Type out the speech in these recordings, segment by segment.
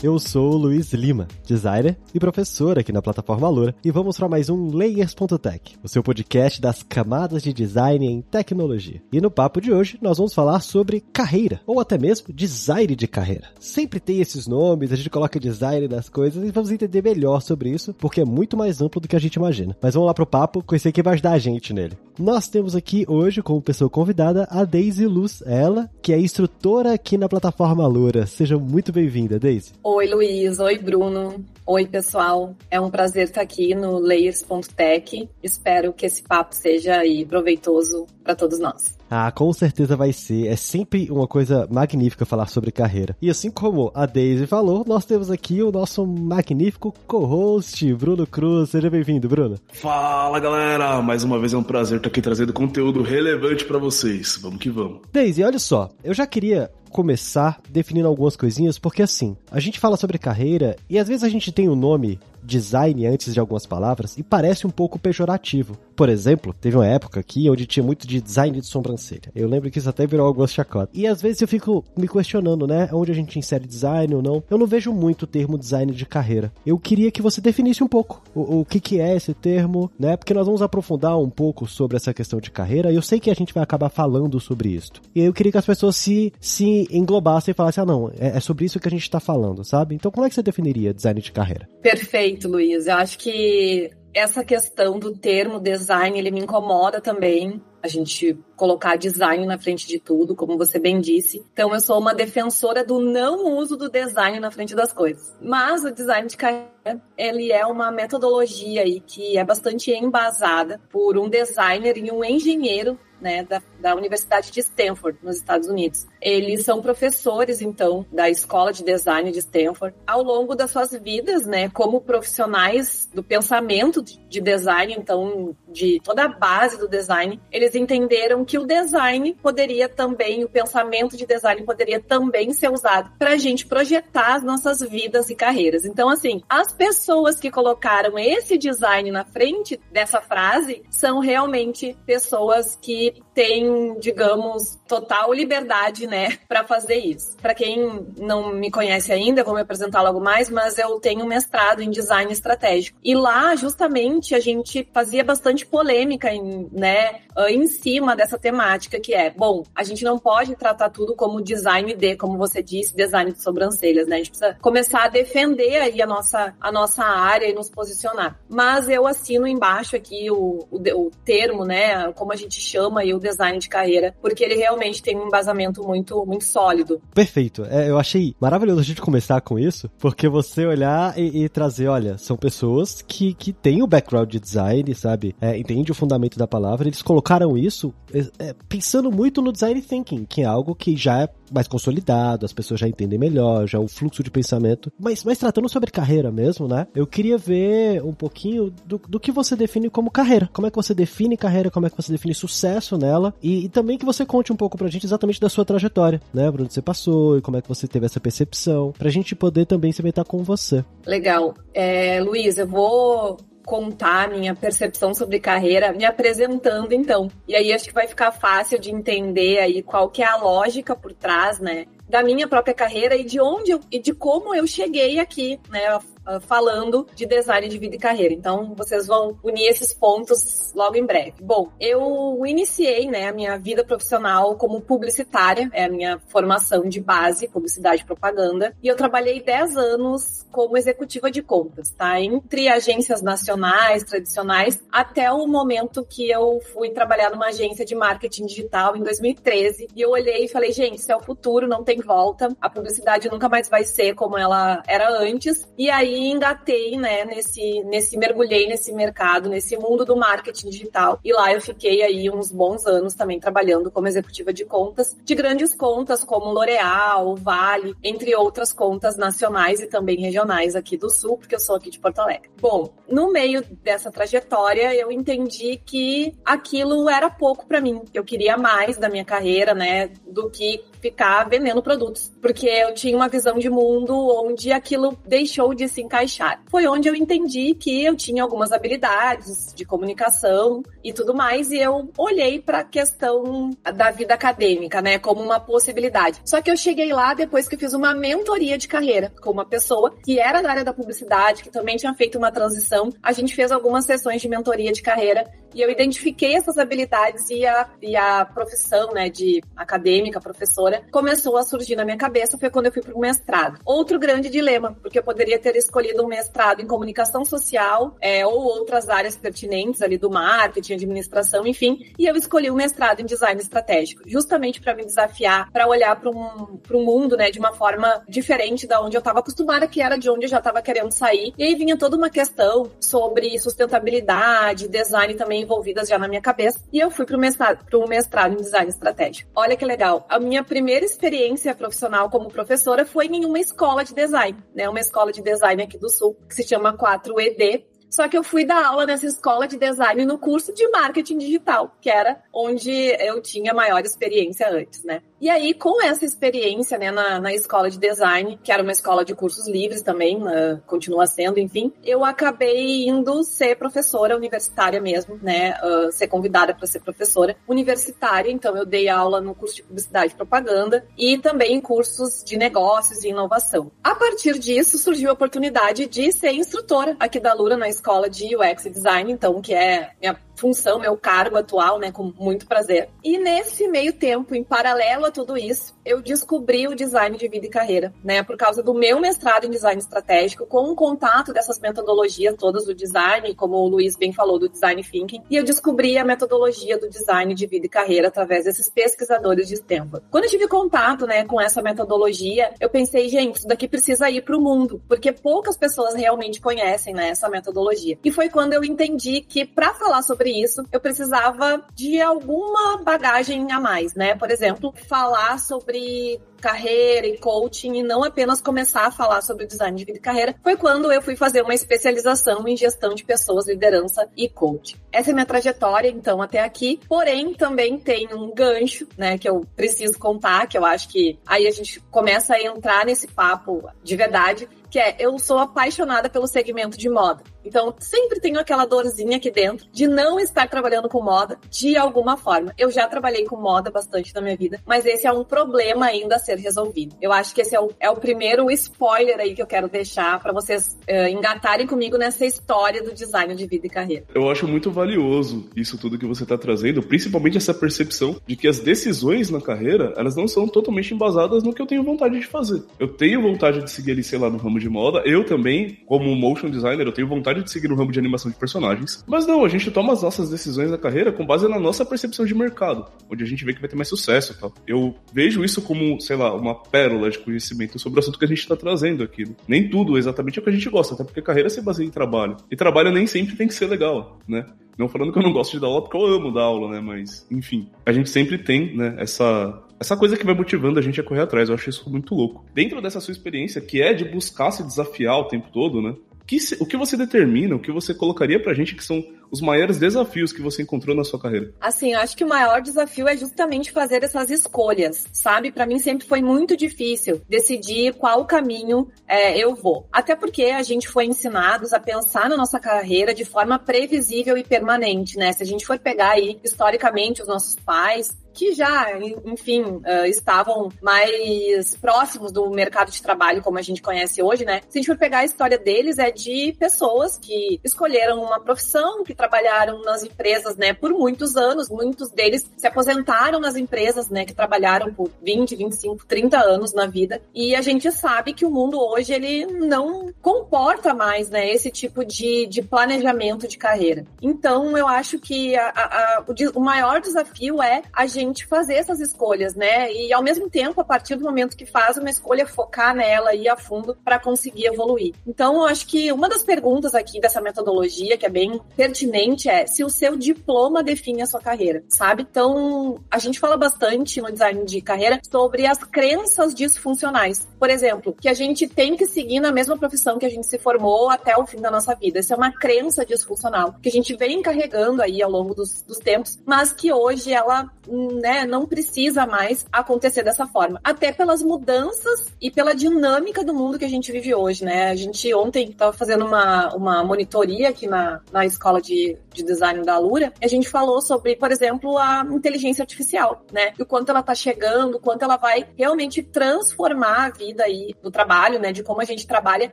Eu sou o Luiz Lima, designer e professor aqui na plataforma Lura, e vamos para mais um Layers.tech, o seu podcast das camadas de design em tecnologia. E no papo de hoje nós vamos falar sobre carreira, ou até mesmo design de carreira. Sempre tem esses nomes, a gente coloca design nas coisas e vamos entender melhor sobre isso, porque é muito mais amplo do que a gente imagina. Mas vamos lá pro papo, conhecer quem vai ajudar a gente nele. Nós temos aqui hoje como pessoa convidada a Daisy Luz, ela que é instrutora aqui na plataforma Lura. Seja muito bem-vinda, Daisy. Oi, Luiz. Oi, Bruno. Oi, pessoal. É um prazer estar aqui no Layers.tech. Espero que esse papo seja aí proveitoso para todos nós. Ah, com certeza vai ser. É sempre uma coisa magnífica falar sobre carreira. E assim como a Daisy falou, nós temos aqui o nosso magnífico co-host, Bruno Cruz. Seja bem-vindo, Bruno. Fala, galera! Mais uma vez é um prazer estar aqui trazendo conteúdo relevante para vocês. Vamos que vamos. Daisy, olha só. Eu já queria começar definindo algumas coisinhas, porque assim, a gente fala sobre carreira e às vezes a gente tem o um nome design antes de algumas palavras e parece um pouco pejorativo. Por exemplo, teve uma época aqui onde tinha muito de design de sobrancelha. Eu lembro que isso até virou algumas chacotas. E às vezes eu fico me questionando, né? Onde a gente insere design ou não. Eu não vejo muito o termo design de carreira. Eu queria que você definisse um pouco o, o que, que é esse termo, né? Porque nós vamos aprofundar um pouco sobre essa questão de carreira e eu sei que a gente vai acabar falando sobre isso. E eu queria que as pessoas se, se englobassem e falassem, ah, não, é, é sobre isso que a gente está falando, sabe? Então como é que você definiria design de carreira? Perfeito Perfeito, Luiz. Eu acho que essa questão do termo design, ele me incomoda também. A gente colocar design na frente de tudo, como você bem disse. Então, eu sou uma defensora do não uso do design na frente das coisas. Mas o design de carreira, ele é uma metodologia aí que é bastante embasada por um designer e um engenheiro né, da, da Universidade de Stanford, nos Estados Unidos. Eles são professores, então, da Escola de Design de Stanford. Ao longo das suas vidas, né, como profissionais do pensamento de design, então, de toda a base do design, eles entenderam que o design poderia também, o pensamento de design poderia também ser usado para a gente projetar as nossas vidas e carreiras. Então, assim, as pessoas que colocaram esse design na frente dessa frase são realmente pessoas que têm, digamos, total liberdade, né, para fazer isso. Para quem não me conhece ainda, vou me apresentar logo mais, mas eu tenho mestrado em design estratégico. E lá, justamente, a gente fazia bastante polêmica em, né, em cima dessa temática que é, bom, a gente não pode tratar tudo como design de, como você disse, design de sobrancelhas, né? A gente precisa começar a defender aí a nossa, a nossa área e nos posicionar. Mas eu assino embaixo aqui o, o, o termo, né, como a gente chama aí o design de carreira, porque ele realmente tem um embasamento muito, muito sólido. Perfeito. É, eu achei maravilhoso a gente começar com isso, porque você olhar e, e trazer, olha, são pessoas que, que têm o background de design, sabe? É, entende o fundamento da palavra, eles colocaram isso é, é, pensando muito no design thinking, que é algo que já é mais consolidado, as pessoas já entendem melhor, já um fluxo de pensamento. Mas, mas tratando sobre carreira mesmo, né? Eu queria ver um pouquinho do, do que você define como carreira. Como é que você define carreira, como é que você define sucesso nela e, e também que você conte um pouco pra gente exatamente da sua trajetória, né? Por onde você passou e como é que você teve essa percepção, pra gente poder também se meter com você. Legal. É, Luiz, eu vou contar minha percepção sobre carreira me apresentando então. E aí acho que vai ficar fácil de entender aí qual que é a lógica por trás, né, da minha própria carreira e de onde eu, e de como eu cheguei aqui, né, ah, falando de design de vida e carreira. Então, vocês vão unir esses pontos logo em breve. Bom, eu iniciei, né, a minha vida profissional como publicitária, é a minha formação de base, publicidade e propaganda, e eu trabalhei 10 anos como executiva de contas, tá? Entre agências nacionais, tradicionais, até o momento que eu fui trabalhar numa agência de marketing digital em 2013, e eu olhei e falei, gente, isso é o futuro, não tem volta, a publicidade nunca mais vai ser como ela era antes, e aí engatei, né, nesse, nesse, mergulhei nesse mercado, nesse mundo do marketing digital. E lá eu fiquei aí uns bons anos também trabalhando como executiva de contas, de grandes contas como L'Oréal, Vale, entre outras contas nacionais e também regionais aqui do Sul, porque eu sou aqui de Porto Alegre. Bom, no meio dessa trajetória, eu entendi que aquilo era pouco para mim. Eu queria mais da minha carreira, né, do que ficar vendendo produtos, porque eu tinha uma visão de mundo onde aquilo deixou de se encaixar. Foi onde eu entendi que eu tinha algumas habilidades de comunicação e tudo mais, e eu olhei para a questão da vida acadêmica, né, como uma possibilidade. Só que eu cheguei lá depois que fiz uma mentoria de carreira com uma pessoa que era da área da publicidade, que também tinha feito uma transição. A gente fez algumas sessões de mentoria de carreira e eu identifiquei essas habilidades e a, e a profissão, né, de acadêmica, professora, começou a surgir na minha cabeça. Foi quando eu fui para o mestrado. Outro grande dilema, porque eu poderia ter escolhido um mestrado em comunicação social é, ou outras áreas pertinentes ali do marketing, administração, enfim. E eu escolhi o um mestrado em design estratégico, justamente para me desafiar, para olhar para um, um mundo, né, de uma forma diferente da onde eu estava acostumada, que era de onde eu já estava querendo sair. E aí vinha toda uma questão sobre sustentabilidade, design também envolvidas já na minha cabeça. E eu fui para o mestrado, mestrado em design estratégico. Olha que legal. A minha primeira experiência profissional como professora foi em uma escola de design, né? Uma escola de design aqui do Sul, que se chama 4ED, só que eu fui dar aula nessa escola de design no curso de marketing digital, que era onde eu tinha maior experiência antes, né? E aí, com essa experiência, né, na, na escola de design, que era uma escola de cursos livres também, continua sendo, enfim, eu acabei indo ser professora universitária mesmo, né, uh, ser convidada para ser professora universitária. Então, eu dei aula no curso de publicidade e propaganda e também em cursos de negócios e inovação. A partir disso, surgiu a oportunidade de ser instrutora aqui da Lura na escola de UX Design, então, que é minha função, meu cargo atual, né, com muito prazer. E nesse meio tempo, em paralelo a tudo isso, eu descobri o design de vida e carreira, né, por causa do meu mestrado em design estratégico, com o contato dessas metodologias todas do design, como o Luiz bem falou, do design thinking, e eu descobri a metodologia do design de vida e carreira através desses pesquisadores de Stanford. Quando eu tive contato, né, com essa metodologia, eu pensei, gente, isso daqui precisa ir para o mundo, porque poucas pessoas realmente conhecem, né, essa metodologia. E foi quando eu entendi que para falar sobre sobre isso, eu precisava de alguma bagagem a mais, né? Por exemplo, falar sobre carreira e coaching e não apenas começar a falar sobre design de vida e carreira, foi quando eu fui fazer uma especialização em gestão de pessoas, liderança e coaching. Essa é minha trajetória, então, até aqui. Porém, também tem um gancho, né, que eu preciso contar, que eu acho que aí a gente começa a entrar nesse papo de verdade, que é eu sou apaixonada pelo segmento de moda. Então, sempre tenho aquela dorzinha aqui dentro de não estar trabalhando com moda de alguma forma. Eu já trabalhei com moda bastante na minha vida, mas esse é um problema ainda a ser resolvido. Eu acho que esse é o, é o primeiro spoiler aí que eu quero deixar para vocês uh, engatarem comigo nessa história do design de vida e carreira. Eu acho muito valioso isso tudo que você está trazendo, principalmente essa percepção de que as decisões na carreira, elas não são totalmente embasadas no que eu tenho vontade de fazer. Eu tenho vontade de seguir ali, sei lá, no ramo de moda. Eu também, como motion designer, eu tenho vontade de seguir no ramo de animação de personagens. Mas não, a gente toma as nossas decisões na carreira com base na nossa percepção de mercado, onde a gente vê que vai ter mais sucesso e tal. Eu vejo isso como, sei lá, uma pérola de conhecimento sobre o assunto que a gente está trazendo aqui. Nem tudo exatamente é o que a gente gosta, até porque carreira se baseia em trabalho. E trabalho nem sempre tem que ser legal, né? Não falando que eu não gosto de dar aula, porque eu amo dar aula, né? Mas, enfim, a gente sempre tem, né, essa, essa coisa que vai motivando a gente a correr atrás. Eu acho isso muito louco. Dentro dessa sua experiência, que é de buscar se desafiar o tempo todo, né? Que, o que você determina, o que você colocaria pra gente que são os maiores desafios que você encontrou na sua carreira? Assim, eu acho que o maior desafio é justamente fazer essas escolhas, sabe? Para mim sempre foi muito difícil decidir qual caminho é, eu vou. Até porque a gente foi ensinados a pensar na nossa carreira de forma previsível e permanente, né? Se a gente for pegar aí historicamente os nossos pais, que já, enfim, uh, estavam mais próximos do mercado de trabalho como a gente conhece hoje, né? Se a gente for pegar a história deles, é de pessoas que escolheram uma profissão, que trabalharam nas empresas, né, por muitos anos, muitos deles se aposentaram nas empresas, né, que trabalharam por 20, 25, 30 anos na vida. E a gente sabe que o mundo hoje, ele não comporta mais, né, esse tipo de, de planejamento de carreira. Então, eu acho que a, a, a, o, o maior desafio é a gente fazer essas escolhas, né, e ao mesmo tempo, a partir do momento que faz uma escolha, focar nela e a fundo para conseguir evoluir. Então, eu acho que uma das perguntas aqui dessa metodologia, que é bem pertinente, pertinente é se o seu diploma define a sua carreira, sabe? Então, a gente fala bastante no design de carreira sobre as crenças disfuncionais. Por exemplo, que a gente tem que seguir na mesma profissão que a gente se formou até o fim da nossa vida. Isso é uma crença disfuncional que a gente vem carregando aí ao longo dos, dos tempos, mas que hoje ela né, não precisa mais acontecer dessa forma. Até pelas mudanças e pela dinâmica do mundo que a gente vive hoje, né? A gente ontem estava fazendo uma, uma monitoria aqui na, na escola de, de design da Lura, e a gente falou sobre, por exemplo, a inteligência artificial, né? E o quanto ela está chegando, o quanto ela vai realmente transformar a vida aí do trabalho, né? De como a gente trabalha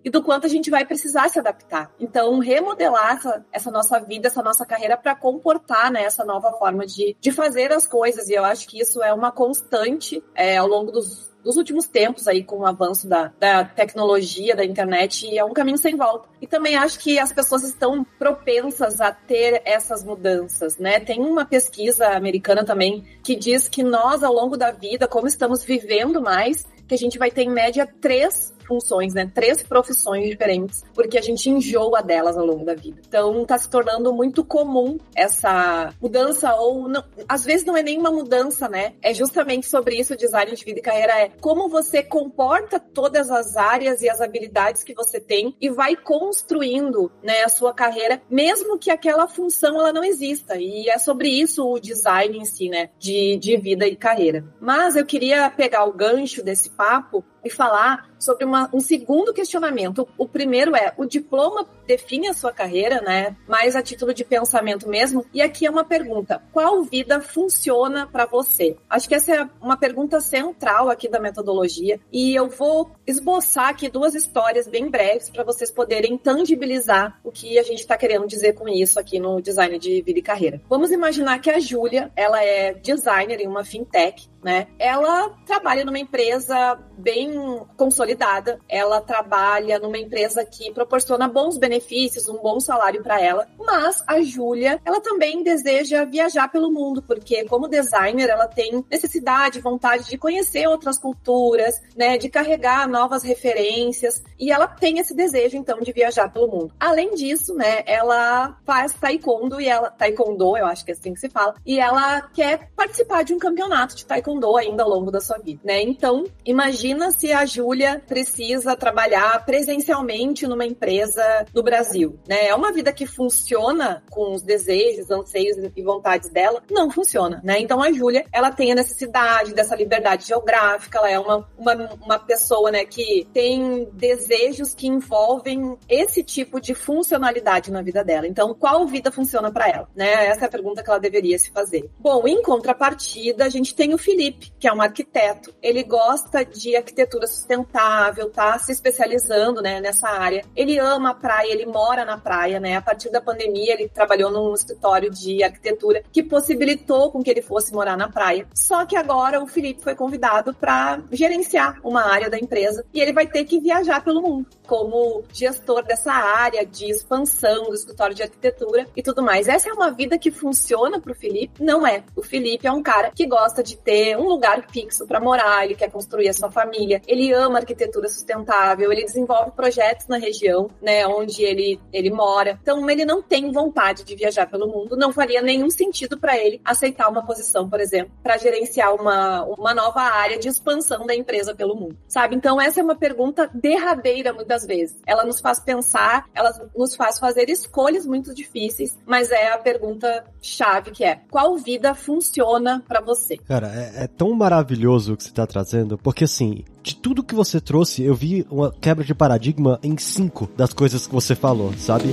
e do quanto a gente vai precisar se adaptar. Então, remodelar essa, essa nossa vida, essa nossa carreira para comportar, né? Essa nova forma de, de fazer as coisas. E eu acho que isso é uma constante é, ao longo dos dos últimos tempos aí com o avanço da, da tecnologia, da internet, e é um caminho sem volta. E também acho que as pessoas estão propensas a ter essas mudanças, né? Tem uma pesquisa americana também que diz que nós, ao longo da vida, como estamos vivendo mais, que a gente vai ter em média três funções, né? Três profissões diferentes, porque a gente enjoa delas ao longo da vida. Então, está se tornando muito comum essa mudança, ou não, às vezes não é nenhuma mudança, né? É justamente sobre isso o design de vida e carreira é como você comporta todas as áreas e as habilidades que você tem e vai construindo, né, a sua carreira, mesmo que aquela função ela não exista. E é sobre isso o design em si, né, de, de vida e carreira. Mas eu queria pegar o gancho desse papo e falar sobre uma, um segundo questionamento. O primeiro é: o diploma define a sua carreira, né? Mais a título de pensamento mesmo. E aqui é uma pergunta: qual vida funciona para você? Acho que essa é uma pergunta central aqui da metodologia. E eu vou esboçar aqui duas histórias bem breves para vocês poderem tangibilizar o que a gente está querendo dizer com isso aqui no design de vida e carreira. Vamos imaginar que a Júlia, ela é designer em uma fintech, né? Ela trabalha numa empresa bem consolidada. Ela trabalha numa empresa que proporciona bons benefícios, um bom salário para ela. Mas a Júlia, ela também deseja viajar pelo mundo, porque como designer, ela tem necessidade, vontade de conhecer outras culturas, né, de carregar novas referências, e ela tem esse desejo então de viajar pelo mundo. Além disso, né, ela faz taekwondo e ela taekwondo, eu acho que é assim que se fala, e ela quer participar de um campeonato de taekwondo ainda ao longo da sua vida, né? Então, imagina se a Júlia precisa trabalhar presencialmente numa empresa no Brasil, né? É uma vida que funciona com os desejos, anseios e vontades dela? Não funciona, né? Então a Júlia, ela tem a necessidade dessa liberdade geográfica, ela é uma, uma, uma pessoa, né, que tem desejos que envolvem esse tipo de funcionalidade na vida dela. Então, qual vida funciona para ela, né? Essa é a pergunta que ela deveria se fazer. Bom, em contrapartida, a gente tem o Felipe, que é um arquiteto. Ele gosta de arquitetura sustentável, tá se especializando, né, nessa área. Ele ama a praia, ele mora na praia, né? A partir da pandemia, ele trabalhou num escritório de arquitetura que possibilitou com que ele fosse morar na praia. Só que agora o Felipe foi convidado para gerenciar uma área da empresa e ele vai ter que viajar pelo mundo como gestor dessa área de expansão do escritório de arquitetura e tudo mais. Essa é uma vida que funciona para o Felipe? Não é. O Felipe é um cara que gosta de ter um lugar fixo para morar, ele quer construir a sua família, ele ama arquitetura sustentável, ele desenvolve projetos na região, né, onde ele, ele mora. Então, ele não tem vontade de viajar pelo mundo, não faria nenhum sentido para ele aceitar uma posição, por exemplo, para gerenciar uma, uma nova área de expansão da empresa pelo mundo, sabe? Então, essa é uma pergunta derradeira muitas vezes. Ela nos faz pensar, ela nos faz fazer escolhas muito difíceis, mas é a pergunta chave que é: qual vida funciona para você? Cara, é, tão maravilhoso o que você tá trazendo, porque assim, de tudo que você trouxe, eu vi uma quebra de paradigma em cinco das coisas que você falou, sabe?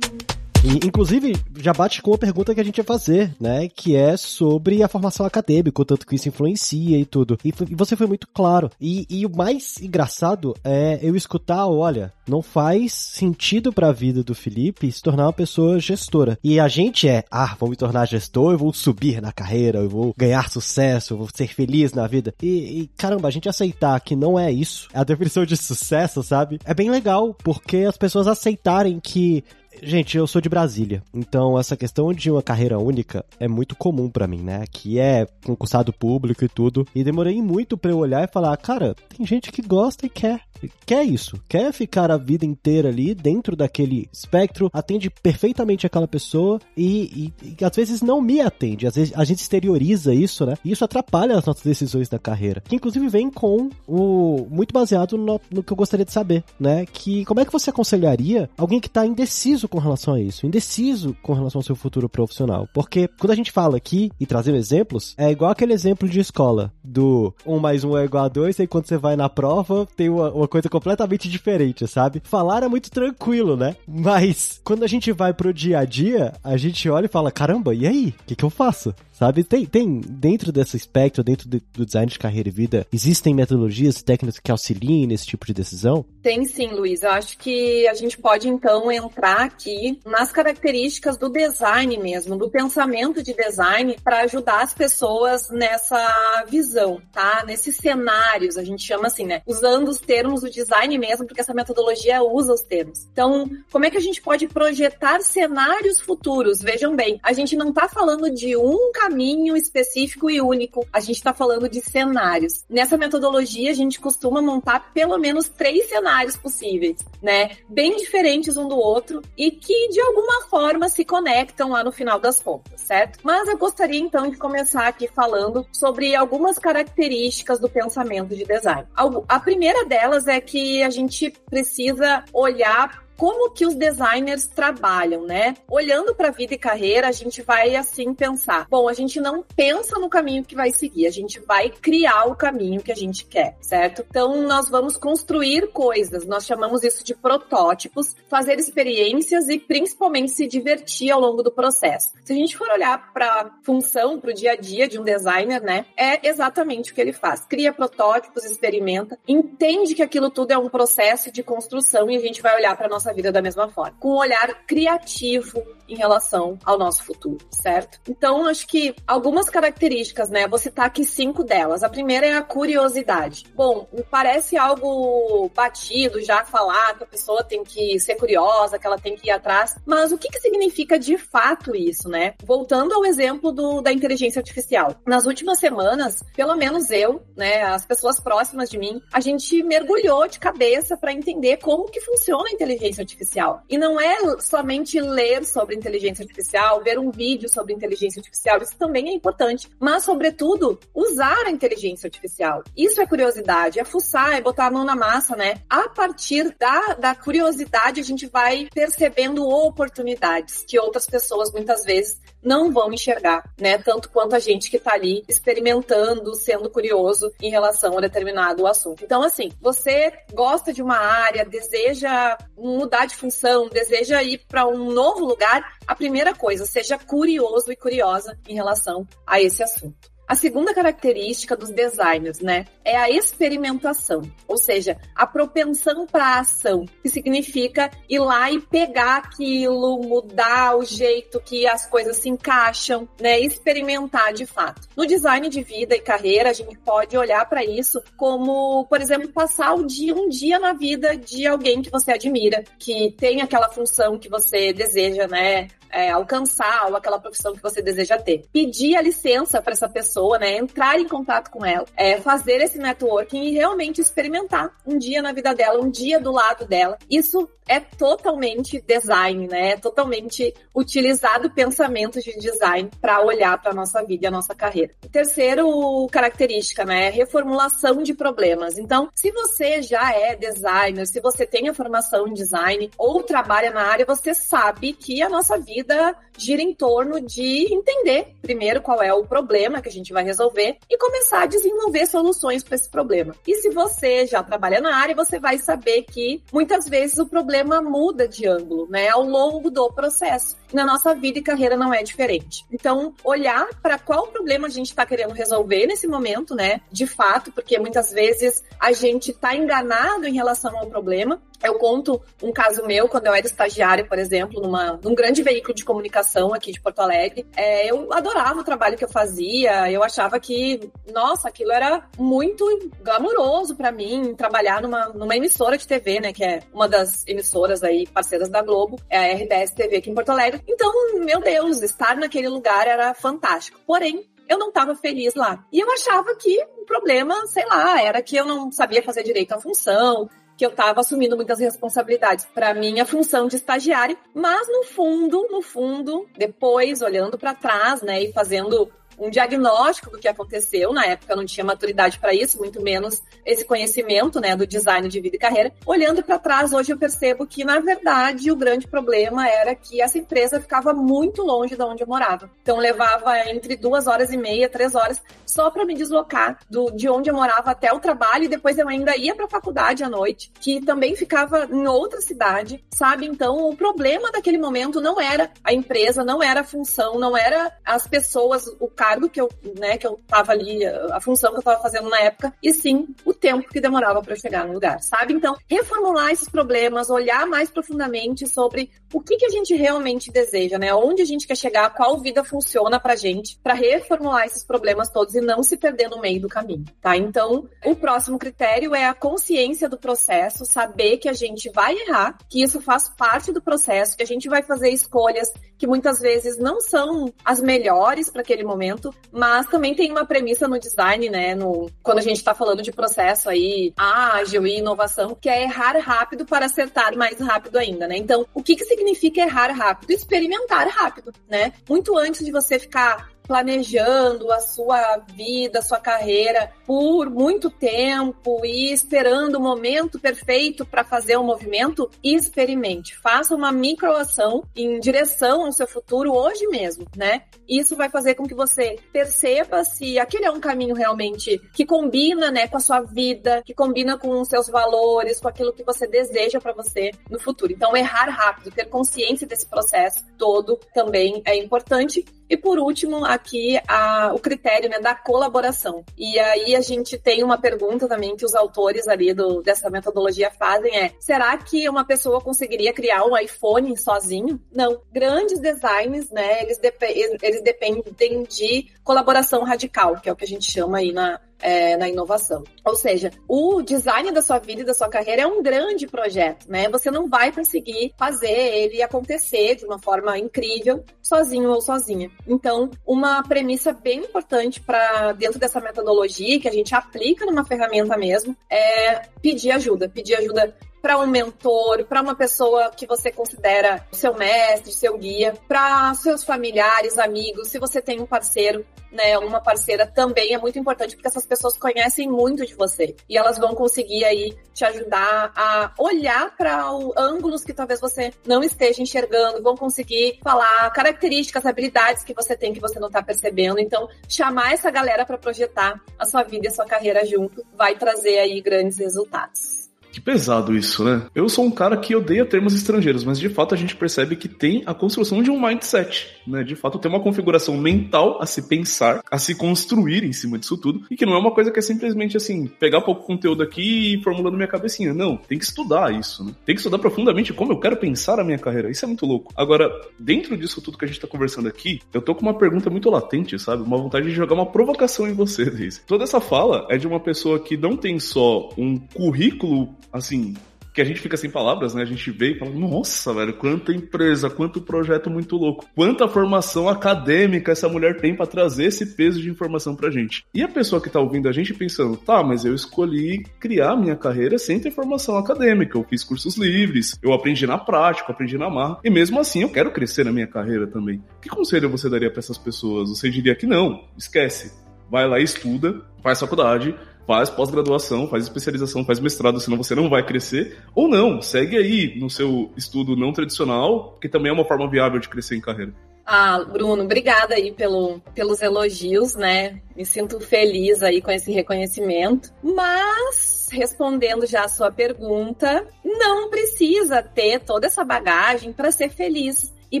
Inclusive, já bate com a pergunta que a gente ia fazer, né? Que é sobre a formação acadêmica, o tanto que isso influencia e tudo. E, e você foi muito claro. E, e, o mais engraçado é eu escutar, olha, não faz sentido para a vida do Felipe se tornar uma pessoa gestora. E a gente é, ah, vou me tornar gestor, eu vou subir na carreira, eu vou ganhar sucesso, eu vou ser feliz na vida. E, e caramba, a gente aceitar que não é isso, a definição de sucesso, sabe? É bem legal, porque as pessoas aceitarem que gente, eu sou de Brasília, então essa questão de uma carreira única é muito comum para mim, né? Que é concursado público e tudo. E demorei muito para eu olhar e falar, cara, tem gente que gosta e quer quer isso, quer ficar a vida inteira ali dentro daquele espectro, atende perfeitamente aquela pessoa e, e, e, às vezes não me atende, às vezes a gente exterioriza isso, né? E isso atrapalha as nossas decisões da carreira, que inclusive vem com o muito baseado no, no que eu gostaria de saber, né? Que como é que você aconselharia alguém que tá indeciso com relação a isso, indeciso com relação ao seu futuro profissional? Porque quando a gente fala aqui e trazendo exemplos, é igual aquele exemplo de escola do 1 mais 1 é igual a 2, e quando você vai na prova tem uma, uma coisa completamente diferente, sabe? Falar é muito tranquilo, né? Mas quando a gente vai pro dia a dia, a gente olha e fala: caramba, e aí? O que, que eu faço? Sabe? Tem, tem dentro desse espectro, dentro de, do design de carreira e vida, existem metodologias, técnicas que auxiliem nesse tipo de decisão? Tem sim, Luiz. Eu acho que a gente pode então entrar aqui nas características do design mesmo, do pensamento de design, para ajudar as pessoas nessa visão, tá? Nesses cenários, a gente chama assim, né? Usando os termos do design mesmo, porque essa metodologia usa os termos. Então, como é que a gente pode projetar cenários futuros? Vejam bem, a gente não está falando de um caminho específico e único. A gente está falando de cenários. Nessa metodologia, a gente costuma montar pelo menos três cenários possíveis, né? Bem diferentes um do outro e que de alguma forma se conectam lá no final das contas, certo? Mas eu gostaria então de começar aqui falando sobre algumas características do pensamento de design. A primeira delas é que a gente precisa olhar como que os designers trabalham, né? Olhando para vida e carreira, a gente vai assim pensar: bom, a gente não pensa no caminho que vai seguir, a gente vai criar o caminho que a gente quer, certo? Então nós vamos construir coisas, nós chamamos isso de protótipos, fazer experiências e principalmente se divertir ao longo do processo. Se a gente for olhar para função, para o dia a dia de um designer, né, é exatamente o que ele faz: cria protótipos, experimenta, entende que aquilo tudo é um processo de construção e a gente vai olhar para nossa nossa vida da mesma forma, com um olhar criativo em relação ao nosso futuro, certo? Então, acho que algumas características, né? Vou citar aqui cinco delas. A primeira é a curiosidade. Bom, parece algo batido já falar que a pessoa tem que ser curiosa, que ela tem que ir atrás, mas o que, que significa de fato isso, né? Voltando ao exemplo do, da inteligência artificial. Nas últimas semanas, pelo menos eu, né, as pessoas próximas de mim, a gente mergulhou de cabeça para entender como que funciona a inteligência artificial. E não é somente ler sobre inteligência artificial, ver um vídeo sobre inteligência artificial, isso também é importante, mas, sobretudo, usar a inteligência artificial. Isso é curiosidade, é fuçar, é botar a mão na massa, né? A partir da, da curiosidade, a gente vai percebendo oportunidades que outras pessoas muitas vezes não vão enxergar, né? Tanto quanto a gente que tá ali experimentando, sendo curioso em relação a determinado assunto. Então, assim, você gosta de uma área, deseja mudar de função, deseja ir para um novo lugar, a primeira coisa, seja curioso e curiosa em relação a esse assunto. A segunda característica dos designers, né, é a experimentação, ou seja, a propensão para a ação, que significa ir lá e pegar aquilo, mudar o jeito que as coisas se encaixam, né, experimentar de fato. No design de vida e carreira, a gente pode olhar para isso como, por exemplo, passar o dia, um dia na vida de alguém que você admira, que tem aquela função que você deseja, né, é, alcançar ou aquela profissão que você deseja ter. Pedir a licença para essa pessoa, né? Entrar em contato com ela, é, fazer esse networking e realmente experimentar um dia na vida dela, um dia do lado dela. Isso é totalmente design, né? É totalmente utilizado pensamento de design para olhar para nossa vida e a nossa carreira. Terceiro característica, né? Reformulação de problemas. Então, se você já é designer, se você tem a formação em design ou trabalha na área, você sabe que a nossa vida vida gira em torno de entender primeiro qual é o problema que a gente vai resolver e começar a desenvolver soluções para esse problema. E se você já trabalha na área, você vai saber que muitas vezes o problema muda de ângulo, né, ao longo do processo. Na nossa vida e carreira não é diferente. Então, olhar para qual problema a gente está querendo resolver nesse momento, né, de fato, porque muitas vezes a gente está enganado em relação ao problema, Eu conto um caso meu, quando eu era estagiária, por exemplo, numa, num grande veículo de comunicação aqui de Porto Alegre. É, eu adorava o trabalho que eu fazia, eu achava que, nossa, aquilo era muito glamouroso para mim, trabalhar numa, numa emissora de TV, né, que é uma das emissoras aí, parceiras da Globo, é a RBS TV aqui em Porto Alegre. Então, meu Deus, estar naquele lugar era fantástico. Porém, eu não estava feliz lá. E eu achava que o problema, sei lá, era que eu não sabia fazer direito à função, que eu estava assumindo muitas responsabilidades. Para minha função de estagiária, mas no fundo, no fundo, depois olhando para trás, né, e fazendo um diagnóstico do que aconteceu. Na época eu não tinha maturidade para isso, muito menos esse conhecimento, né, do design de vida e carreira. Olhando para trás, hoje eu percebo que na verdade o grande problema era que essa empresa ficava muito longe de onde eu morava. Então levava entre duas horas e meia, três horas só para me deslocar do, de onde eu morava até o trabalho e depois eu ainda ia para a faculdade à noite, que também ficava em outra cidade, sabe? Então o problema daquele momento não era a empresa, não era a função, não era as pessoas, o carro cargo que eu, né, que eu tava ali, a função que eu tava fazendo na época, e sim o tempo que demorava para chegar no lugar, sabe? Então, reformular esses problemas, olhar mais profundamente sobre o que, que a gente realmente deseja, né? Onde a gente quer chegar, qual vida funciona pra gente, para reformular esses problemas todos e não se perder no meio do caminho, tá? Então, o próximo critério é a consciência do processo, saber que a gente vai errar, que isso faz parte do processo, que a gente vai fazer escolhas que muitas vezes não são as melhores para aquele momento, mas também tem uma premissa no design, né, no quando a gente está falando de processo aí ágil e inovação, que é errar rápido para acertar mais rápido ainda, né? Então, o que que significa errar rápido? Experimentar rápido, né? Muito antes de você ficar planejando a sua vida, a sua carreira por muito tempo e esperando o momento perfeito para fazer um movimento, experimente. Faça uma microação em direção ao seu futuro hoje mesmo, né? Isso vai fazer com que você perceba se aquele é um caminho realmente que combina, né, com a sua vida, que combina com os seus valores, com aquilo que você deseja para você no futuro. Então, errar rápido, ter consciência desse processo todo também é importante. E por último, aqui a, o critério né, da colaboração. E aí a gente tem uma pergunta também que os autores ali do, dessa metodologia fazem é: será que uma pessoa conseguiria criar um iPhone sozinho? Não. Grandes designs, né? Eles, dep eles dependem de colaboração radical, que é o que a gente chama aí na, é, na inovação. Ou seja, o design da sua vida e da sua carreira é um grande projeto, né? Você não vai conseguir fazer ele acontecer de uma forma incrível sozinho ou sozinha. Então, uma premissa bem importante para dentro dessa metodologia que a gente aplica numa ferramenta mesmo é pedir ajuda, pedir ajuda para um mentor, para uma pessoa que você considera seu mestre, seu guia, para seus familiares, amigos, se você tem um parceiro, né, uma parceira também é muito importante porque essas pessoas conhecem muito de você e elas vão conseguir aí te ajudar a olhar para ângulos que talvez você não esteja enxergando, vão conseguir falar características, habilidades que você tem que você não está percebendo. Então, chamar essa galera para projetar a sua vida e a sua carreira junto vai trazer aí grandes resultados. Que pesado isso, né? Eu sou um cara que odeia termos estrangeiros, mas de fato a gente percebe que tem a construção de um mindset, né? De fato tem uma configuração mental a se pensar, a se construir em cima disso tudo, e que não é uma coisa que é simplesmente assim, pegar pouco conteúdo aqui e formulando minha cabecinha. Não, tem que estudar isso, né? Tem que estudar profundamente como eu quero pensar a minha carreira. Isso é muito louco. Agora, dentro disso tudo que a gente tá conversando aqui, eu tô com uma pergunta muito latente, sabe? Uma vontade de jogar uma provocação em você, Daisy. Toda essa fala é de uma pessoa que não tem só um currículo assim, que a gente fica sem palavras, né? A gente vê e fala, nossa, velho, quanta empresa, quanto projeto muito louco, quanta formação acadêmica essa mulher tem para trazer esse peso de informação pra gente. E a pessoa que tá ouvindo a gente pensando, tá, mas eu escolhi criar minha carreira sem ter formação acadêmica, eu fiz cursos livres, eu aprendi na prática, aprendi na marra, e mesmo assim eu quero crescer na minha carreira também. Que conselho você daria para essas pessoas? Você diria que não, esquece, vai lá estuda, faz faculdade, faz pós-graduação, faz especialização, faz mestrado, senão você não vai crescer. Ou não, segue aí no seu estudo não tradicional, que também é uma forma viável de crescer em carreira. Ah, Bruno, obrigada aí pelo, pelos elogios, né? Me sinto feliz aí com esse reconhecimento. Mas, respondendo já a sua pergunta, não precisa ter toda essa bagagem para ser feliz. E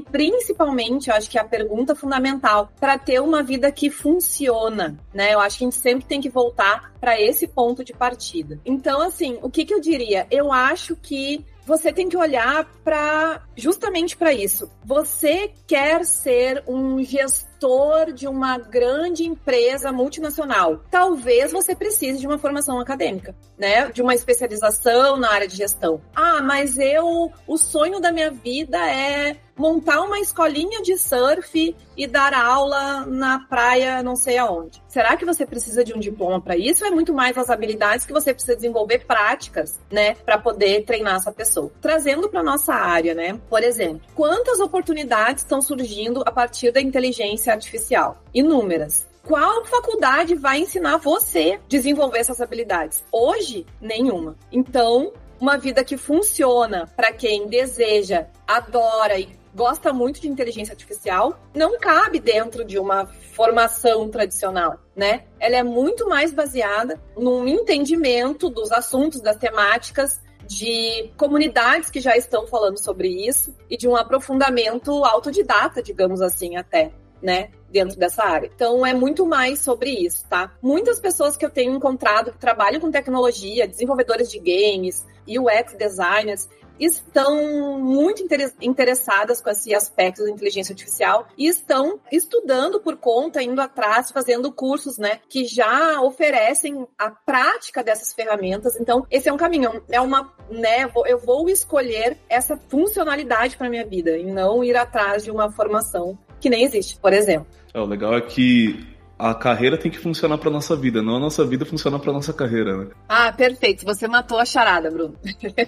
principalmente, eu acho que é a pergunta fundamental para ter uma vida que funciona, né? Eu acho que a gente sempre tem que voltar para esse ponto de partida. Então, assim, o que, que eu diria? Eu acho que você tem que olhar para justamente para isso. Você quer ser um gestor de uma grande empresa multinacional. Talvez você precise de uma formação acadêmica, né? De uma especialização na área de gestão. Ah, mas eu, o sonho da minha vida é montar uma escolinha de surf e dar aula na praia, não sei aonde. Será que você precisa de um diploma para isso? É muito mais as habilidades que você precisa desenvolver práticas, né, para poder treinar essa pessoa. Trazendo para nossa área, né? Por exemplo, quantas oportunidades estão surgindo a partir da inteligência artificial? Inúmeras qual faculdade vai ensinar você desenvolver essas habilidades? Hoje, nenhuma. Então, uma vida que funciona para quem deseja, adora e gosta muito de inteligência artificial, não cabe dentro de uma formação tradicional, né? Ela é muito mais baseada num entendimento dos assuntos, das temáticas, de comunidades que já estão falando sobre isso e de um aprofundamento autodidata, digamos assim, até, né? Dentro dessa área. Então é muito mais sobre isso, tá? Muitas pessoas que eu tenho encontrado que trabalham com tecnologia, desenvolvedores de games, UX designers, estão muito interessadas com esse aspecto da inteligência artificial e estão estudando por conta, indo atrás, fazendo cursos, né, que já oferecem a prática dessas ferramentas. Então, esse é um caminho, é uma, né, eu vou escolher essa funcionalidade para minha vida e não ir atrás de uma formação que nem existe, por exemplo. É, o legal é que a carreira tem que funcionar para nossa vida, não a nossa vida funcionar para nossa carreira, né? Ah, perfeito. Você matou a charada, Bruno.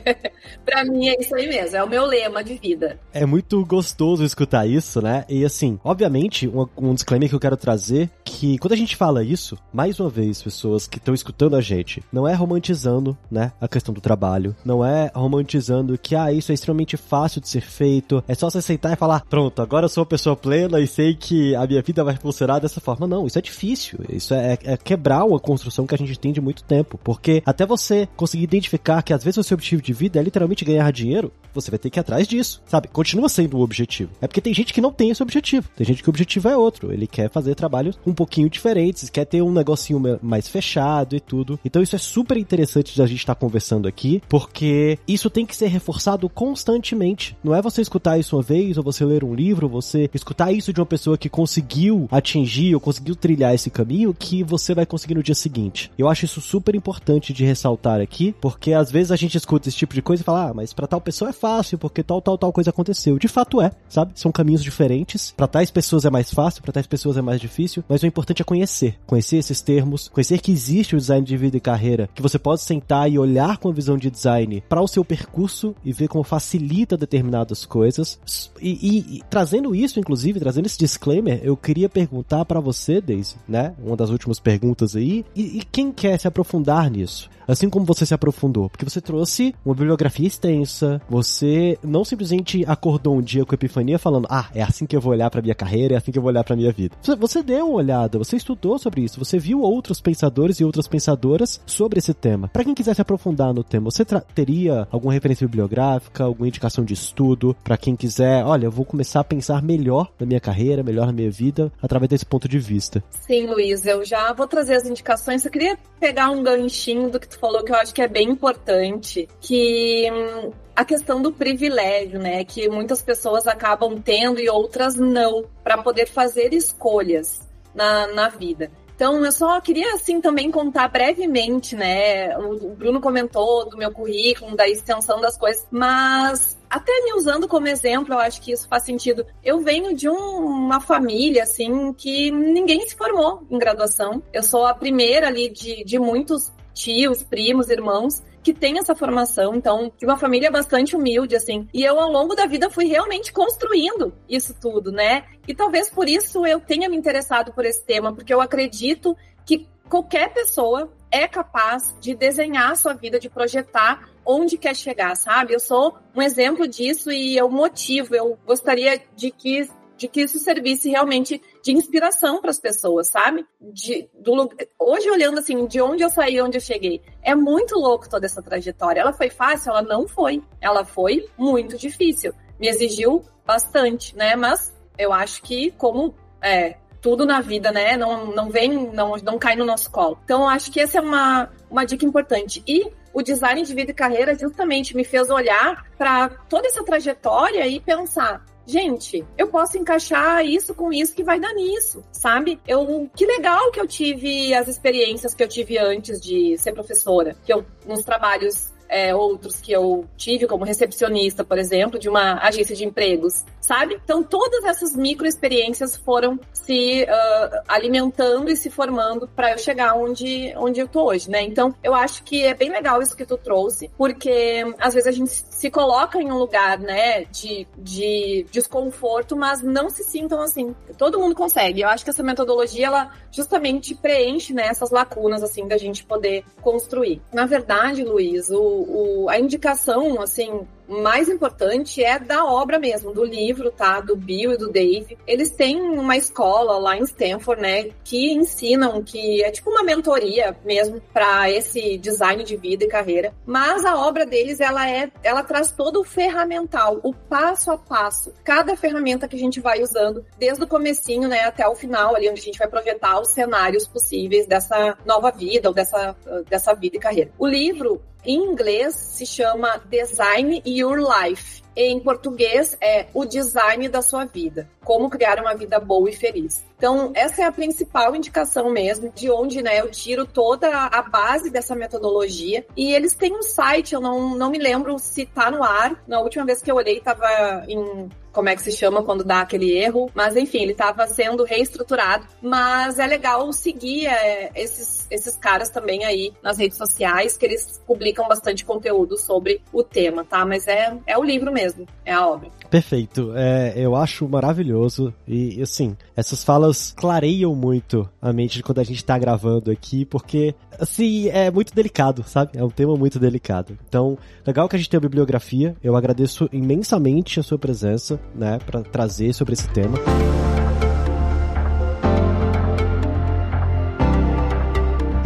para mim é isso aí mesmo, é o meu lema de vida. É muito gostoso escutar isso, né? E assim, obviamente, um, um disclaimer que eu quero trazer que quando a gente fala isso, mais uma vez, pessoas que estão escutando a gente, não é romantizando, né, a questão do trabalho, não é romantizando que ah, isso é extremamente fácil de ser feito, é só você aceitar e falar, pronto, agora eu sou uma pessoa plena e sei que a minha vida vai funcionar dessa forma. Não, isso é difícil. Isso é, é quebrar uma construção que a gente tem de muito tempo. Porque até você conseguir identificar que às vezes o seu objetivo de vida é literalmente ganhar dinheiro, você vai ter que ir atrás disso, sabe? Continua sendo o objetivo. É porque tem gente que não tem esse objetivo. Tem gente que o objetivo é outro. Ele quer fazer trabalhos um pouquinho diferentes, quer ter um negocinho mais fechado e tudo. Então isso é super interessante de a gente estar tá conversando aqui, porque isso tem que ser reforçado constantemente. Não é você escutar isso uma vez, ou você ler um livro, você escutar isso de uma pessoa que conseguiu atingir ou conseguiu trilhar esse caminho que você vai conseguir no dia seguinte. Eu acho isso super importante de ressaltar aqui, porque às vezes a gente escuta esse tipo de coisa e fala, ah, mas pra tal pessoa é fácil, porque tal, tal, tal coisa aconteceu. De fato é, sabe? São caminhos diferentes. Para tais pessoas é mais fácil, para tais pessoas é mais difícil, mas o importante é conhecer. Conhecer esses termos, conhecer que existe o design de vida e carreira, que você pode sentar e olhar com a visão de design para o seu percurso e ver como facilita determinadas coisas. E, e, e trazendo isso, inclusive, trazendo esse disclaimer, eu queria perguntar para você, Dave, né? Uma das últimas perguntas aí. E, e quem quer se aprofundar nisso? Assim como você se aprofundou. Porque você trouxe uma bibliografia extensa, você não simplesmente acordou um dia com epifania falando, ah, é assim que eu vou olhar pra minha carreira, é assim que eu vou olhar pra minha vida. Você deu uma olhada, você estudou sobre isso, você viu outros pensadores e outras pensadoras sobre esse tema. Para quem quiser se aprofundar no tema, você teria alguma referência bibliográfica, alguma indicação de estudo para quem quiser, olha, eu vou começar a pensar melhor na minha carreira, melhor na minha vida, através desse ponto de vista? Sim, Luiz, eu já vou trazer as indicações. Eu queria pegar um ganchinho do que tu falou que eu acho que é bem importante, que hum, a questão do privilégio, né, que muitas pessoas acabam tendo e outras não, para poder fazer escolhas na, na vida. Então, eu só queria, assim, também contar brevemente, né? O Bruno comentou do meu currículo, da extensão das coisas, mas até me usando como exemplo, eu acho que isso faz sentido. Eu venho de um, uma família, assim, que ninguém se formou em graduação. Eu sou a primeira ali de, de muitos tios, primos, irmãos que tem essa formação, então, de uma família bastante humilde, assim. E eu, ao longo da vida, fui realmente construindo isso tudo, né? E talvez por isso eu tenha me interessado por esse tema, porque eu acredito que qualquer pessoa é capaz de desenhar a sua vida, de projetar onde quer chegar, sabe? Eu sou um exemplo disso e eu motivo, eu gostaria de que de que isso servisse realmente de inspiração para as pessoas, sabe? De, do, hoje, olhando assim, de onde eu saí, onde eu cheguei, é muito louco toda essa trajetória. Ela foi fácil? Ela não foi. Ela foi muito difícil. me exigiu bastante, né? Mas eu acho que como é, tudo na vida, né? Não, não vem, não, não cai no nosso colo. Então, eu acho que essa é uma, uma dica importante. E o design de vida e carreira justamente me fez olhar para toda essa trajetória e pensar. Gente, eu posso encaixar isso com isso que vai dar nisso, sabe? Eu, que legal que eu tive as experiências que eu tive antes de ser professora, que eu nos trabalhos é, outros que eu tive como recepcionista, por exemplo, de uma agência de empregos, sabe? Então, todas essas micro experiências foram se uh, alimentando e se formando para eu chegar onde, onde eu tô hoje, né? Então, eu acho que é bem legal isso que tu trouxe, porque às vezes a gente se coloca em um lugar, né, de, de desconforto, mas não se sintam assim. Todo mundo consegue. Eu acho que essa metodologia, ela justamente preenche, né, essas lacunas, assim, da gente poder construir. Na verdade, Luiz, o, o, a indicação, assim, mais importante é da obra mesmo, do livro, tá? Do Bill e do Dave. Eles têm uma escola lá em Stanford, né? Que ensinam, que é tipo uma mentoria mesmo para esse design de vida e carreira. Mas a obra deles, ela é, ela traz todo o ferramental, o passo a passo, cada ferramenta que a gente vai usando, desde o comecinho, né, até o final, ali onde a gente vai projetar os cenários possíveis dessa nova vida ou dessa, dessa vida e carreira. O livro, em inglês se chama Design Your Life. Em português é o design da sua vida. Como criar uma vida boa e feliz. Então, essa é a principal indicação mesmo, de onde né, eu tiro toda a base dessa metodologia. E eles têm um site, eu não, não me lembro se tá no ar. Na última vez que eu olhei, estava em como é que se chama quando dá aquele erro, mas enfim, ele estava sendo reestruturado. Mas é legal seguir é, esses, esses caras também aí nas redes sociais, que eles publicam bastante conteúdo sobre o tema, tá? Mas é, é o livro mesmo, é a obra. Perfeito, é, eu acho maravilhoso e assim, essas falas clareiam muito a mente quando a gente tá gravando aqui, porque assim, é muito delicado, sabe? É um tema muito delicado. Então, legal que a gente tem a bibliografia, eu agradeço imensamente a sua presença né, para trazer sobre esse tema.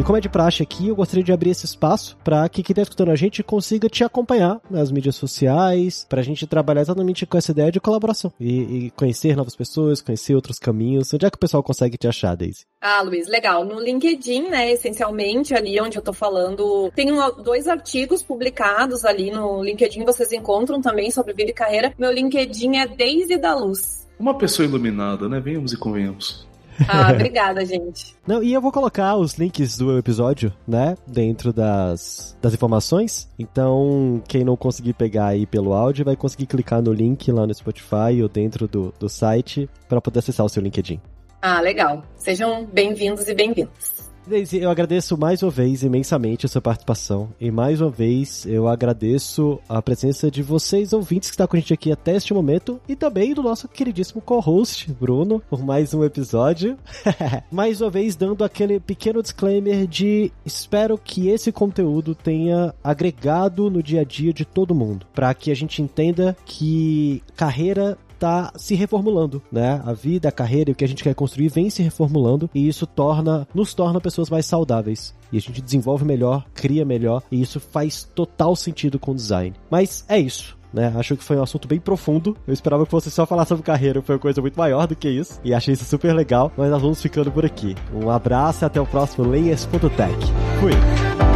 E como é de praxe aqui, eu gostaria de abrir esse espaço para que quem está escutando a gente consiga te acompanhar nas mídias sociais, para a gente trabalhar exatamente com essa ideia de colaboração e, e, conhecer novas pessoas, conhecer outros caminhos. Onde é que o pessoal consegue te achar, Daisy? Ah, Luiz, legal. No LinkedIn, né, essencialmente, ali onde eu tô falando, tem um, dois artigos publicados ali no LinkedIn, vocês encontram também sobre vida e carreira. Meu LinkedIn é Daisy da Luz. Uma pessoa iluminada, né? Venhamos e convenhamos. Ah, obrigada, gente. Não, e eu vou colocar os links do episódio, né, dentro das, das informações. Então, quem não conseguir pegar aí pelo áudio vai conseguir clicar no link lá no Spotify ou dentro do, do site para poder acessar o seu LinkedIn. Ah, legal. Sejam bem-vindos e bem-vindas. Daisy, eu agradeço mais uma vez imensamente a sua participação. E mais uma vez eu agradeço a presença de vocês, ouvintes, que estão com a gente aqui até este momento. E também do nosso queridíssimo co-host, Bruno, por mais um episódio. mais uma vez dando aquele pequeno disclaimer de espero que esse conteúdo tenha agregado no dia a dia de todo mundo. para que a gente entenda que carreira está se reformulando, né? A vida, a carreira e o que a gente quer construir vem se reformulando e isso torna, nos torna pessoas mais saudáveis. E a gente desenvolve melhor, cria melhor e isso faz total sentido com o design. Mas é isso. Né? Acho que foi um assunto bem profundo. Eu esperava que fosse só falar sobre carreira, foi uma coisa muito maior do que isso. E achei isso super legal. Mas nós vamos ficando por aqui. Um abraço e até o próximo Layers.tech. Fui!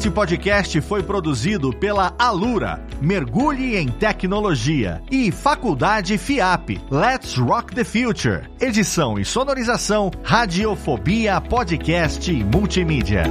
Este podcast foi produzido pela Alura, Mergulhe em Tecnologia, e Faculdade FIAP, Let's Rock the Future. Edição e sonorização, Radiofobia Podcast e Multimídia.